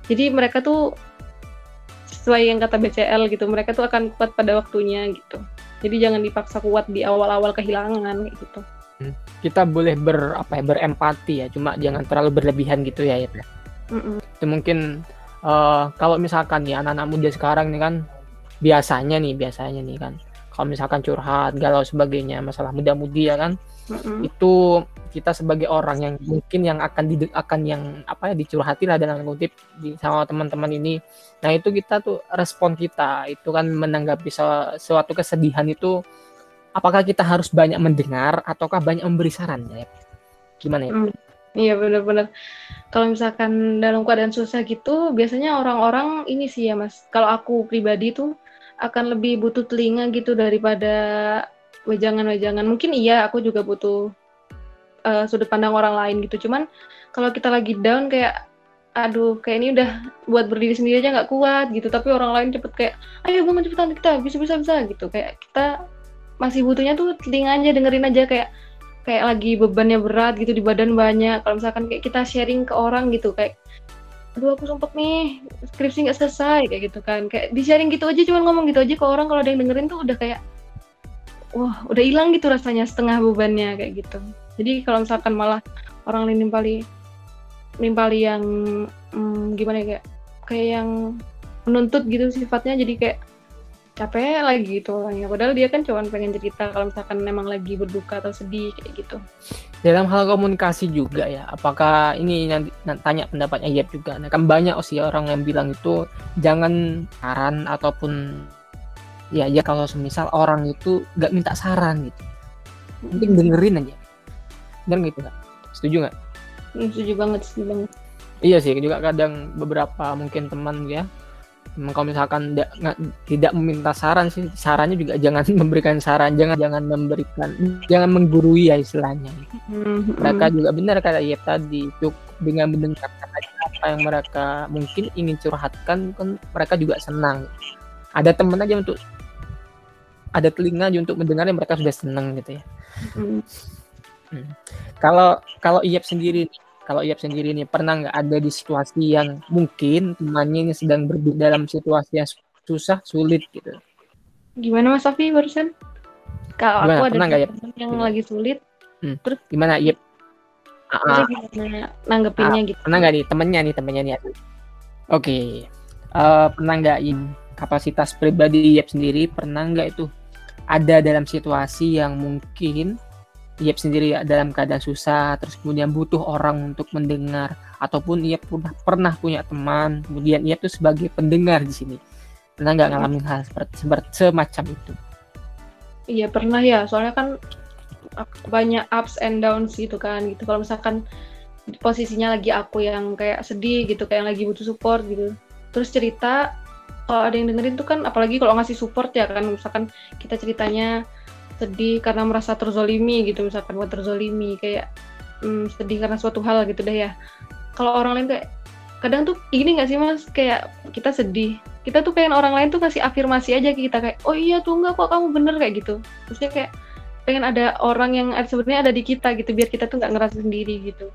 [SPEAKER 2] Jadi mereka tuh sesuai yang kata BCL gitu mereka tuh akan kuat pada waktunya gitu. Jadi jangan dipaksa kuat di awal-awal kehilangan kayak gitu.
[SPEAKER 1] Hmm. kita boleh ber apa ya berempati ya cuma jangan terlalu berlebihan gitu ya ya. Mm -mm. itu mungkin uh, kalau misalkan nih anak-anak muda sekarang nih kan biasanya nih biasanya nih kan kalau misalkan curhat galau sebagainya masalah muda-mudi ya kan mm-hmm. itu kita sebagai orang yang mungkin yang akan di akan yang apa ya dicurhati lah dalam kutip di sama teman-teman ini nah itu kita tuh respon kita itu kan menanggapi suatu kesedihan itu apakah kita harus banyak mendengar ataukah banyak memberi saran ya gimana ya mm.
[SPEAKER 2] Iya benar-benar. Kalau misalkan dalam keadaan susah gitu, biasanya orang-orang ini sih ya mas. Kalau aku pribadi tuh akan lebih butuh telinga gitu daripada wejangan-wejangan. Mungkin iya, aku juga butuh uh, sudut pandang orang lain gitu. Cuman kalau kita lagi down kayak, aduh, kayak ini udah buat berdiri sendiri aja nggak kuat gitu. Tapi orang lain cepet kayak, ayo bangun cepetan kita bisa bisa bisa gitu. Kayak kita masih butuhnya tuh telinga aja dengerin aja kayak kayak lagi bebannya berat gitu di badan banyak kalau misalkan kayak kita sharing ke orang gitu kayak aduh aku sumpah nih skripsi nggak selesai kayak gitu kan. Kayak di sharing gitu aja cuma ngomong gitu aja ke orang. Kalau ada yang dengerin tuh udah kayak wah udah hilang gitu rasanya setengah bebannya kayak gitu. Jadi kalau misalkan malah orang lain nimpali nimpali yang hmm, gimana ya kayak kayak yang menuntut gitu sifatnya jadi kayak capek lagi gitu orangnya. Padahal dia kan cuma pengen cerita kalau misalkan memang lagi berduka atau sedih kayak gitu.
[SPEAKER 1] Dalam hal komunikasi juga ya apakah ini nanti tanya pendapatnya Yep juga. Nah, kan banyak sih orang yang bilang itu jangan saran ataupun ya ya kalau semisal orang itu nggak minta saran gitu. Penting dengerin aja. Dan gitu nggak setuju nggak?
[SPEAKER 2] Hmm, setuju banget setuju banget.
[SPEAKER 1] Iya sih juga kadang beberapa mungkin teman ya kalau misalkan tidak, tidak meminta saran sih sarannya juga jangan memberikan saran jangan jangan memberikan jangan menggurui ya istilahnya mm-hmm. mereka juga benar kata ya tadi cukup dengan mendengarkan apa yang mereka mungkin ingin curhatkan kan mereka juga senang ada teman aja untuk ada telinga aja untuk mendengarnya mereka sudah senang gitu ya mm-hmm. hmm. kalau kalau Iyap sendiri kalau Iyap sendiri ini pernah nggak ada di situasi yang mungkin temannya ini sedang berada dalam situasi yang susah sulit gitu?
[SPEAKER 2] Gimana Mas Safi barusan? Kalau aku ada teman yang gimana? lagi sulit
[SPEAKER 1] hmm. terus gimana Iyap
[SPEAKER 2] uh, gimana nanggepinnya uh, gitu?
[SPEAKER 1] pernah nggak nih temennya nih temennya nih oke. Okay. uh, pernah nggak kapasitas pribadi Iyap sendiri pernah nggak itu ada dalam situasi yang mungkin Iep sendiri dalam keadaan susah, terus kemudian butuh orang untuk mendengar, ataupun Iep pernah pernah punya teman, kemudian Iep tuh sebagai pendengar di sini. Pernah nggak ngalamin hal seperti, seperti semacam itu?
[SPEAKER 2] Iya pernah ya, soalnya kan banyak ups and downs gitu kan, gitu. Kalau misalkan posisinya lagi aku yang kayak sedih gitu, kayak lagi butuh support gitu, terus cerita, kalau ada yang dengerin tuh kan, apalagi kalau ngasih support ya kan, misalkan kita ceritanya sedih karena merasa terzolimi gitu misalkan buat terzolimi kayak hmm, sedih karena suatu hal gitu deh ya. Kalau orang lain kayak kadang tuh gini nggak sih mas? Kayak kita sedih kita tuh pengen orang lain tuh kasih afirmasi aja ke kita kayak oh iya tuh enggak kok kamu bener? kayak gitu. Terusnya kayak pengen ada orang yang sebenarnya ada di kita gitu biar kita tuh nggak ngerasa sendiri gitu.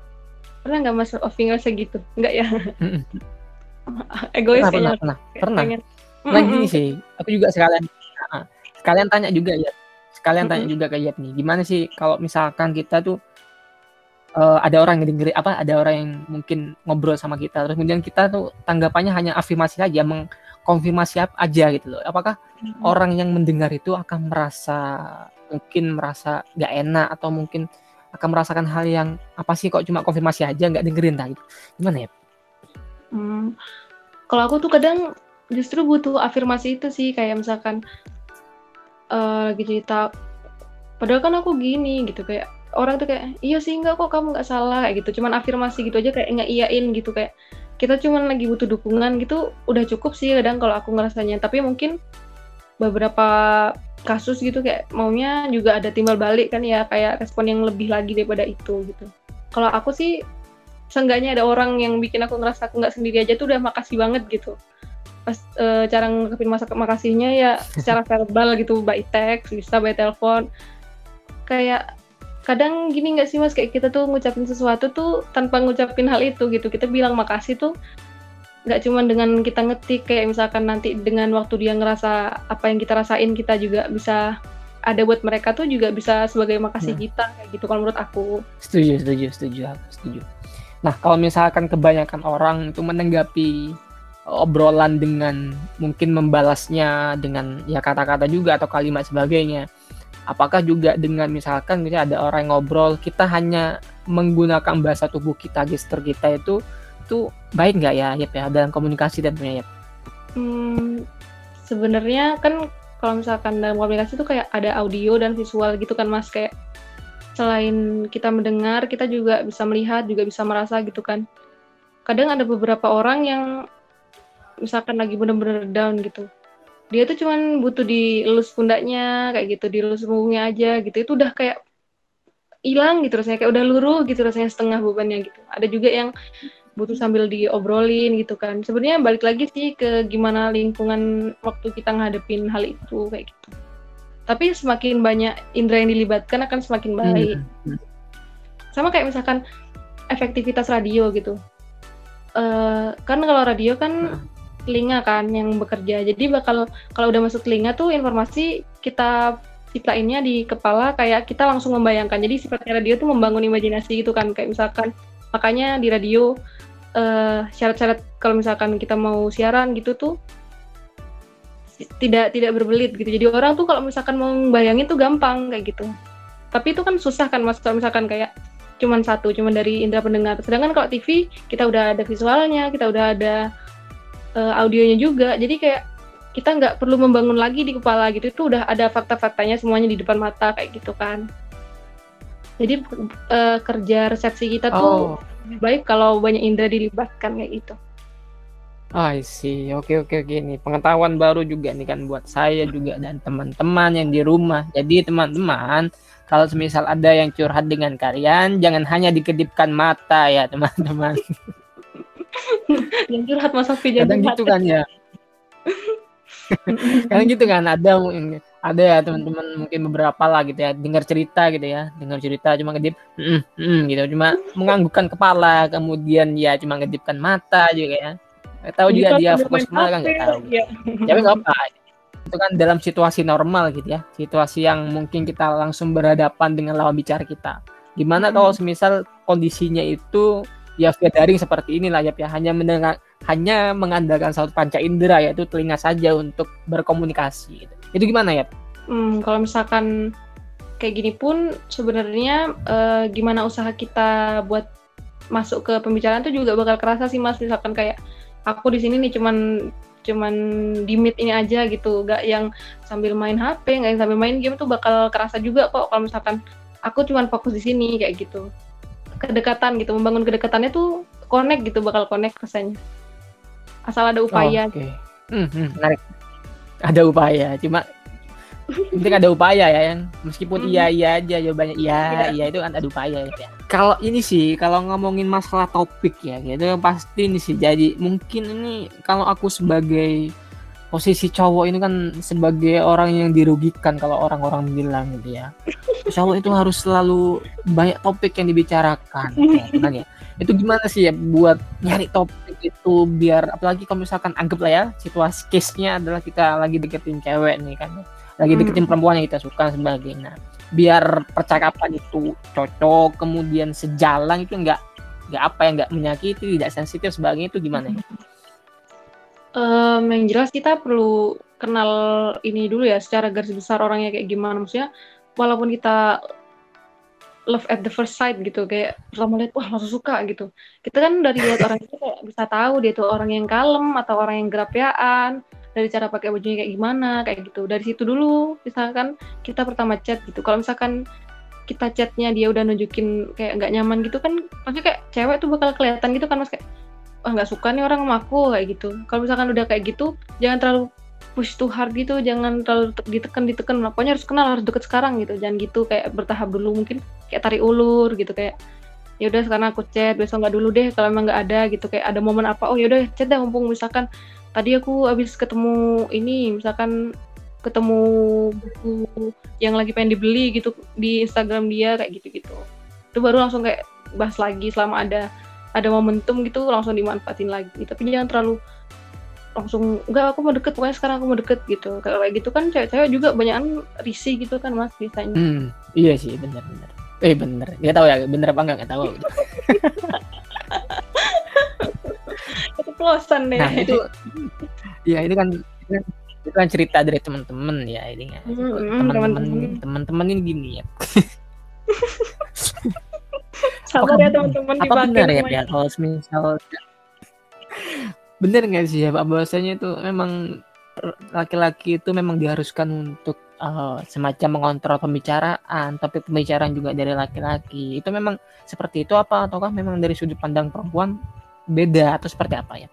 [SPEAKER 2] Pernah nggak mas Ovi ngerasa gitu nggak ya? Egois
[SPEAKER 1] pernah, kayaknya. pernah pernah, pernah. Nah, gini sih aku juga sekalian sekalian tanya juga ya Kalian tanya juga ke Yap nih, gimana sih kalau misalkan kita tuh uh, ada orang yang dengerin apa ada orang yang mungkin ngobrol sama kita terus kemudian kita tuh tanggapannya hanya afirmasi saja mengkonfirmasi aja gitu loh. Apakah hmm. orang yang mendengar itu akan merasa mungkin merasa nggak enak atau mungkin akan merasakan hal yang apa sih kok cuma konfirmasi aja nggak dengerin tak gitu. Gimana ya
[SPEAKER 2] hmm, kalau aku tuh kadang justru butuh afirmasi itu sih kayak misalkan uh, lagi cerita padahal kan aku gini gitu kayak orang tuh kayak iya sih enggak kok kamu nggak salah kayak gitu. Cuman afirmasi gitu aja kayak nggak iyain gitu kayak kita cuman lagi butuh dukungan gitu udah cukup sih kadang kalau aku ngerasanya. Tapi mungkin beberapa kasus gitu kayak maunya juga ada timbal balik kan ya kayak respon yang lebih lagi daripada itu gitu. Kalau aku sih seenggaknya ada orang yang bikin aku ngerasa aku nggak sendiri aja tuh udah makasih banget gitu pas uh, cara ngungkapin masa makasihnya ya secara verbal gitu by text bisa by telepon. Kayak kadang gini nggak sih mas? Kayak kita tuh ngucapin sesuatu tuh tanpa ngucapin hal itu gitu. Kita bilang makasih tuh nggak cuma dengan kita ngetik kayak misalkan nanti dengan waktu dia ngerasa apa yang kita rasain kita juga bisa ada buat mereka tuh juga bisa sebagai makasih hmm. kita kayak gitu kalau menurut aku.
[SPEAKER 1] Setuju setuju setuju setuju. Nah kalau misalkan kebanyakan orang itu menanggapi obrolan dengan mungkin membalasnya dengan ya kata-kata juga atau kalimat sebagainya. Apakah juga dengan misalkan misalnya ada orang yang ngobrol kita hanya menggunakan bahasa tubuh kita gestur kita itu itu baik nggak ya ya dalam komunikasi dan punya ya?
[SPEAKER 2] Hmm, sebenarnya kan kalau misalkan dalam komunikasi itu kayak ada audio dan visual gitu kan mas kayak selain kita mendengar kita juga bisa melihat juga bisa merasa gitu kan kadang ada beberapa orang yang misalkan lagi bener-bener down gitu. Dia tuh cuman butuh dielus pundaknya kayak gitu dielus punggungnya aja gitu. Itu udah kayak hilang gitu rasanya kayak udah luruh gitu rasanya setengah bebannya gitu. Ada juga yang butuh sambil diobrolin gitu kan. Sebenarnya balik lagi sih ke gimana lingkungan waktu kita ngadepin hal itu kayak gitu. Tapi semakin banyak indera yang dilibatkan akan semakin hmm. baik. Hmm. sama kayak misalkan efektivitas radio gitu. Uh, kan kalau radio kan hmm telinga kan yang bekerja. Jadi bakal kalau udah masuk telinga tuh informasi kita ciptainnya di kepala kayak kita langsung membayangkan. Jadi sifatnya radio tuh membangun imajinasi gitu kan. Kayak misalkan makanya di radio uh, syarat-syarat kalau misalkan kita mau siaran gitu tuh tidak tidak berbelit gitu. Jadi orang tuh kalau misalkan mau bayangin tuh gampang kayak gitu. Tapi itu kan susah kan mas kalau misalkan kayak cuman satu, cuman dari indera pendengar. Sedangkan kalau TV kita udah ada visualnya, kita udah ada uh, audionya juga jadi kayak kita nggak perlu membangun lagi di kepala gitu itu udah ada fakta-faktanya semuanya di depan mata kayak gitu kan jadi uh, kerja resepsi kita tuh oh. lebih baik kalau banyak indera dilibatkan kayak gitu
[SPEAKER 1] Oh, sih. Oke, oke, oke. Ini pengetahuan baru juga nih kan buat saya juga dan teman-teman yang di rumah. Jadi teman-teman, kalau semisal ada yang curhat dengan kalian, jangan hanya dikedipkan mata ya teman-teman.
[SPEAKER 2] yang curhat Mas Sofi
[SPEAKER 1] Kadang gitu kan ya. Kadang gitu kan ada ada ya teman-teman mungkin beberapa lah gitu ya dengar cerita gitu ya dengar cerita cuma ngedip mm, mm, gitu. Cuma menganggukkan kepala kemudian ya cuma ngedipkan mata juga ya. Nggak tahu juga dia fokus ke mana kan nggak tahu. ya. tapi nggak apa itu kan dalam situasi normal gitu ya situasi yang mungkin kita langsung berhadapan dengan lawan bicara kita. Gimana kalau semisal kondisinya itu ya via daring seperti inilah ya, ya hanya mendengar hanya mengandalkan satu panca indera yaitu telinga saja untuk berkomunikasi gitu. itu gimana ya
[SPEAKER 2] hmm, kalau misalkan kayak gini pun sebenarnya eh, gimana usaha kita buat masuk ke pembicaraan itu juga bakal kerasa sih mas. Misalkan kayak aku di sini nih cuman cuman di meet ini aja gitu. Gak yang sambil main HP nggak yang sambil main game tuh bakal kerasa juga kok. Kalau misalkan aku cuman fokus di sini kayak gitu kedekatan gitu membangun kedekatannya tuh connect gitu bakal connect rasanya. Asal ada upaya.
[SPEAKER 1] Oh, okay. hmm, hmm, menarik. Ada upaya cuma penting ada upaya ya yang meskipun iya iya aja jawabannya iya iya, iya itu kan ada upaya ya. Kalau ini sih kalau ngomongin masalah topik ya gitu pasti ini sih. Jadi mungkin ini kalau aku sebagai posisi cowok ini kan sebagai orang yang dirugikan kalau orang-orang bilang gitu ya cowok itu harus selalu banyak topik yang dibicarakan ya, kan ya itu gimana sih ya buat nyari topik itu biar apalagi kalau misalkan anggap lah ya situasi case-nya adalah kita lagi deketin cewek nih kan lagi hmm. deketin hmm. perempuan yang kita suka sebagainya biar percakapan itu cocok kemudian sejalan itu enggak enggak apa yang enggak menyakiti tidak sensitif sebagainya itu gimana ya?
[SPEAKER 2] Um, yang jelas kita perlu kenal ini dulu ya secara garis besar orangnya kayak gimana. Maksudnya walaupun kita love at the first sight gitu kayak pertama lihat wah langsung suka gitu. Kita kan dari lihat orang itu kayak bisa tahu dia tuh orang yang kalem atau orang yang gerapiaan dari cara pakai bajunya kayak gimana kayak gitu. Dari situ dulu misalkan kita pertama chat gitu. Kalau misalkan kita chatnya dia udah nunjukin kayak nggak nyaman gitu kan maksudnya kayak cewek tuh bakal kelihatan gitu kan mas? Kayak wah nggak suka nih orang sama aku kayak gitu. Kalau misalkan udah kayak gitu jangan terlalu push too hard gitu jangan terlalu ditekan ditekan. Pokoknya harus kenal harus deket sekarang gitu. Jangan gitu kayak bertahap dulu mungkin kayak tarik ulur gitu kayak ya udah sekarang aku chat besok nggak dulu deh kalau emang nggak ada gitu. Kayak ada momen apa oh ya udah chat deh mumpung misalkan tadi aku habis ketemu ini misalkan ketemu buku yang lagi pengen dibeli gitu di Instagram dia kayak gitu-gitu. Itu baru langsung kayak bahas lagi selama ada ada momentum gitu langsung dimanfaatin lagi. Tapi jangan terlalu langsung enggak aku mau deket pokoknya sekarang aku mau deket gitu. Kayak gitu kan cewek-cewek juga banyak risih gitu kan mas biasanya.
[SPEAKER 1] Hmm, iya sih benar-benar eh bener. Nggak tahu ya bener apa enggak nggak tahu.
[SPEAKER 2] Keceplosan deh.
[SPEAKER 1] Nah itu, ya itu kan, itu kan cerita dari teman-teman ya ini ya. Teman-teman, teman-teman ini gini ya.
[SPEAKER 2] Sabar ya teman-teman.
[SPEAKER 1] Apa benar ya, ya kalau misal bener nggak sih ya bahwasanya itu memang laki-laki itu memang diharuskan untuk uh, semacam mengontrol pembicaraan, tapi pembicaraan juga dari laki-laki. Itu memang seperti itu apa ataukah memang dari sudut pandang perempuan beda atau seperti apa ya?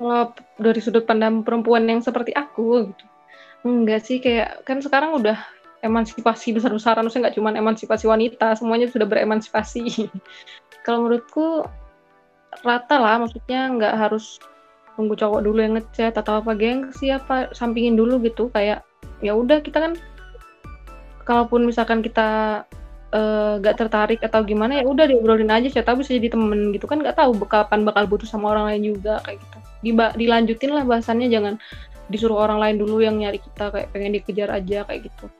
[SPEAKER 2] Kalau dari sudut pandang perempuan yang seperti aku gitu. Enggak sih kayak kan sekarang udah emansipasi besar-besaran maksudnya nggak cuma emansipasi wanita, semuanya sudah beremansipasi. Kalau menurutku rata lah maksudnya nggak harus tunggu cowok dulu yang ngechat atau apa gengsi apa sampingin dulu gitu. Kayak ya udah kita kan kalaupun misalkan kita uh, gak tertarik atau gimana ya udah diobrolin aja siapa bisa jadi temen gitu. Kan nggak tahu kapan bakal butuh sama orang lain juga kayak gitu. Diba dilanjutin lah bahasannya jangan disuruh orang lain dulu yang nyari kita kayak pengen dikejar aja kayak gitu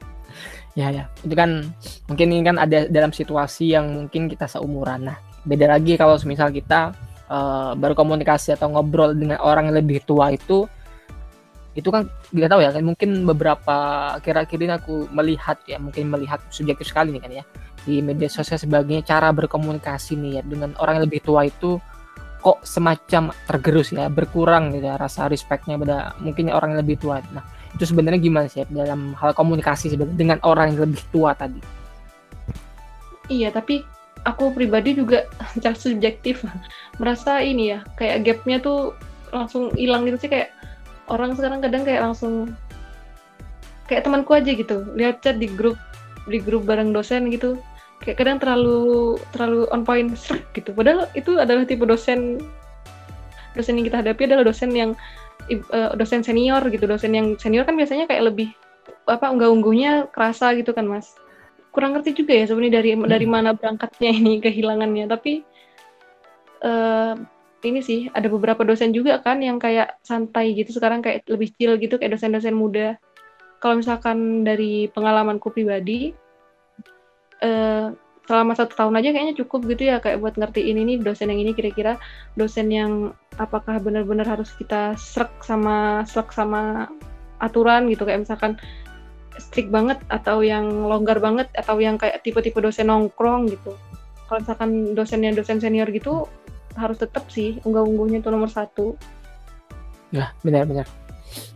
[SPEAKER 1] ya ya. Itu kan mungkin ini kan ada dalam situasi yang mungkin kita seumuran. Nah beda lagi kalau misal kita uh, berkomunikasi atau ngobrol dengan orang yang lebih tua itu itu kan nggak tahu ya kan mungkin beberapa kira-kira aku melihat ya mungkin melihat subjektif sekali nih kan ya di media sosial sebagainya cara berkomunikasi nih ya dengan orang yang lebih tua itu kok semacam tergerus ya berkurang gitu ya rasa respectnya pada mungkin orang yang lebih tua. Nah itu sebenarnya gimana sih dalam hal komunikasi dengan orang yang lebih tua tadi?
[SPEAKER 2] Iya tapi aku pribadi juga secara subjektif merasa ini ya kayak gapnya tuh langsung hilang gitu sih kayak orang sekarang kadang kayak langsung kayak temanku aja gitu lihat chat di grup di grup bareng dosen gitu. Kayak kadang terlalu terlalu on point gitu. Padahal itu adalah tipe dosen dosen yang kita hadapi adalah dosen yang uh, dosen senior gitu. Dosen yang senior kan biasanya kayak lebih apa unggah-ungguhnya kerasa gitu kan mas? Kurang ngerti juga ya sebenarnya dari hmm. dari mana berangkatnya ini kehilangannya. Tapi uh, ini sih ada beberapa dosen juga kan yang kayak santai gitu sekarang kayak lebih chill gitu kayak dosen-dosen muda. Kalau misalkan dari pengalamanku pribadi uh, selama satu tahun aja kayaknya cukup gitu ya kayak buat ngertiin ini dosen yang ini kira-kira. Dosen yang apakah benar-benar harus kita serak sama serak sama aturan gitu? Kayak misalkan strict banget atau yang longgar banget atau yang kayak tipe-tipe dosen nongkrong gitu. Kalau misalkan dosennya dosen senior gitu harus tetap sih unggah-ungguhnya itu nomor satu.
[SPEAKER 1] Ya benar-benar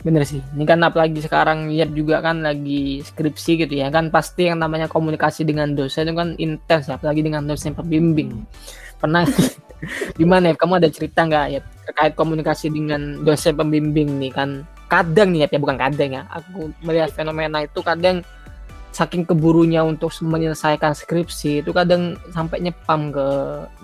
[SPEAKER 1] Bener sih. Ini kan apalagi sekarang lihat juga kan lagi skripsi gitu ya. Kan pasti yang namanya komunikasi dengan dosen itu kan intens ya apalagi dengan dosen pembimbing. Pernah gimana ya? Kamu ada cerita nggak ya terkait komunikasi dengan dosen pembimbing nih kan? Kadang nih ya bukan kadang ya. Aku melihat fenomena itu kadang saking keburunya untuk menyelesaikan skripsi itu kadang sampai nyepam ke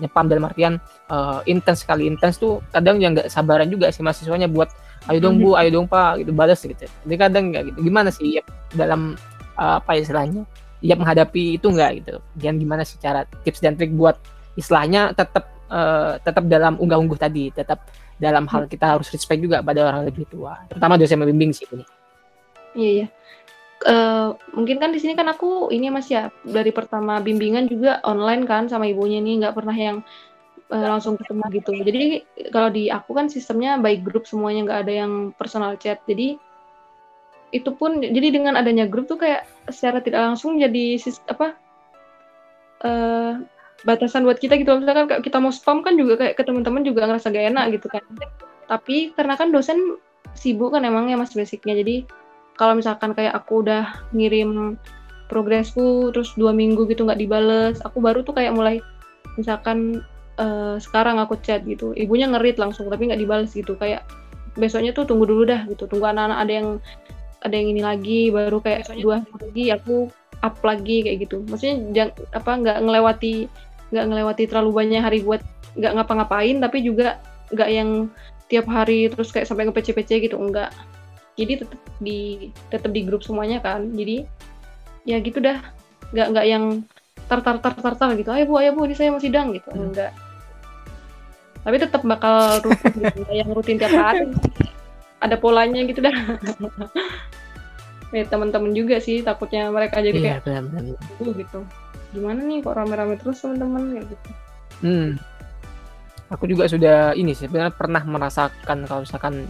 [SPEAKER 1] nyepam dalam artian uh, intens sekali intens tuh kadang yang nggak sabaran juga sih mahasiswanya buat ayo dong bu ayo dong pak gitu balas gitu jadi kadang nggak gitu gimana sih ya, dalam uh, apa istilahnya ya menghadapi itu nggak gitu dan gimana sih cara tips dan trik buat istilahnya tetap uh, tetap dalam unggah-ungguh tadi tetap dalam hal kita harus respect juga pada orang lebih tua terutama dosen membimbing sih ini
[SPEAKER 2] iya iya Uh, mungkin kan di sini kan aku ini mas ya dari pertama bimbingan juga online kan sama ibunya nih nggak pernah yang uh, langsung ketemu gitu. Jadi kalau di aku kan sistemnya by grup semuanya nggak ada yang personal chat. Jadi itu pun jadi dengan adanya grup tuh kayak secara tidak langsung jadi apa uh, batasan buat kita gitu. Misalkan kita mau spam kan juga kayak ke teman-teman juga ngerasa gak enak gitu kan. Tapi karena kan dosen sibuk kan emangnya mas basicnya. Jadi kalau misalkan kayak aku udah ngirim progresku terus dua minggu gitu nggak dibales, aku baru tuh kayak mulai misalkan uh, sekarang aku chat gitu ibunya ngerit langsung tapi nggak dibalas gitu kayak besoknya tuh tunggu dulu dah gitu tunggu anak-anak ada yang ada yang ini lagi baru kayak besoknya dua lagi aku up lagi kayak gitu maksudnya jang, apa nggak ngelewati nggak ngelewati terlalu banyak hari buat nggak ngapa-ngapain tapi juga nggak yang tiap hari terus kayak sampai nge PC gitu enggak jadi tetap di tetap di grup semuanya kan. Jadi ya gitu dah. Nggak nggak yang tar tar tar gitu. Ayo bu ayo bu ini saya mau sidang gitu. Hmm. enggak tapi tetap bakal rutin gitu yang rutin tiap hari. Ada polanya gitu dah. Ya teman-teman juga sih takutnya mereka jadi iya, kayak bener, bener. gitu gimana nih kok rame-rame terus teman-teman? Kayak gitu.
[SPEAKER 1] Hmm. aku juga sudah ini sih sebenarnya pernah merasakan kalau misalkan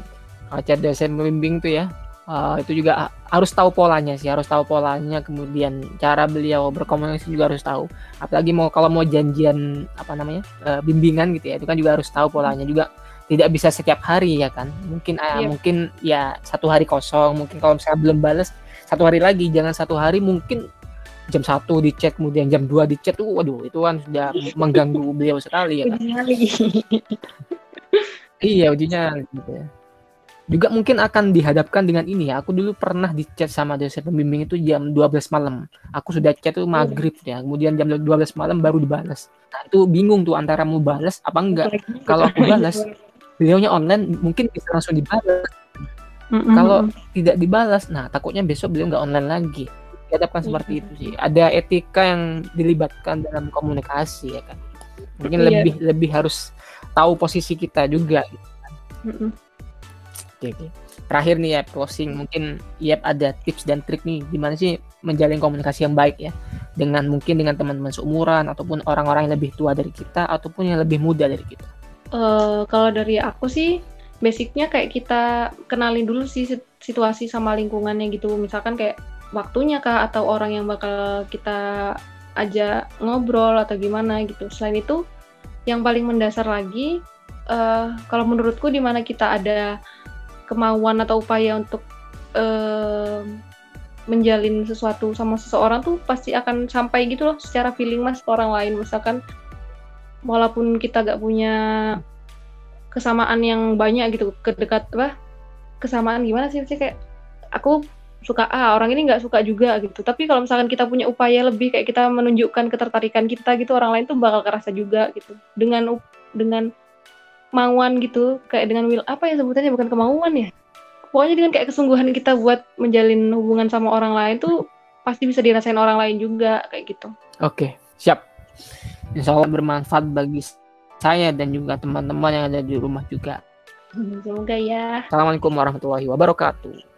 [SPEAKER 1] chat dosen pembimbing tuh ya uh, itu juga harus tahu polanya sih harus tahu polanya kemudian cara beliau berkomunikasi juga harus tahu. Apalagi mau kalau mau janjian apa namanya uh, bimbingan gitu ya itu kan juga harus tahu polanya. Juga tidak bisa setiap hari ya kan. Mungkin uh, mungkin ya satu hari kosong mungkin kalau misalnya belum balas satu hari lagi jangan satu hari mungkin jam satu di chat kemudian jam 2 di chat tuh waduh itu kan sudah mengganggu beliau sekali ya kan iya ujinya gitu ya juga mungkin akan dihadapkan dengan ini ya. Aku dulu pernah di chat sama dosen pembimbing itu jam 12 malam. Aku sudah chat tuh maghrib ya. Kemudian jam 12 malam baru dibalas. Nah, itu bingung tuh antara mau balas apa enggak. Kalau aku balas, beliaunya online mungkin bisa langsung dibalas. Mm-hmm. Kalau tidak dibalas, nah takutnya besok beliau nggak online lagi. Dihadapkan seperti itu sih. Ada etika yang dilibatkan dalam komunikasi ya kan. Mungkin iya. lebih lebih harus tahu posisi kita juga. Gitu kan. Mm-hmm Oke, oke. Terakhir nih ya closing mungkin ya ada tips dan trik nih gimana sih menjalin komunikasi yang baik ya dengan mungkin dengan teman-teman seumuran ataupun orang-orang yang lebih tua dari kita ataupun yang lebih muda dari kita.
[SPEAKER 2] Uh, kalau dari aku sih basicnya kayak kita kenalin dulu sih situasi sama lingkungannya gitu. Misalkan kayak waktunya kah atau orang yang bakal kita ajak ngobrol atau gimana gitu. Selain itu yang paling mendasar lagi uh, kalau menurutku di mana kita ada kemauan atau upaya untuk uh, menjalin sesuatu sama seseorang tuh pasti akan sampai gitu loh secara feeling mas orang lain misalkan walaupun kita gak punya kesamaan yang banyak gitu kedekat apa kesamaan gimana sih sih kayak aku suka A orang ini nggak suka juga gitu. Tapi kalau misalkan kita punya upaya lebih kayak kita menunjukkan ketertarikan kita gitu orang lain tuh bakal kerasa juga gitu. Dengan dengan kemauan gitu kayak dengan will apa ya sebutannya? Bukan kemauan ya? Pokoknya dengan kayak kesungguhan kita buat menjalin hubungan sama orang lain tuh pasti bisa dirasain orang lain juga kayak gitu.
[SPEAKER 1] Oke siap. Insya Allah bermanfaat bagi saya dan juga teman-teman yang ada di rumah juga.
[SPEAKER 2] Semoga ya.
[SPEAKER 1] Assalamualaikum warahmatullahi wabarakatuh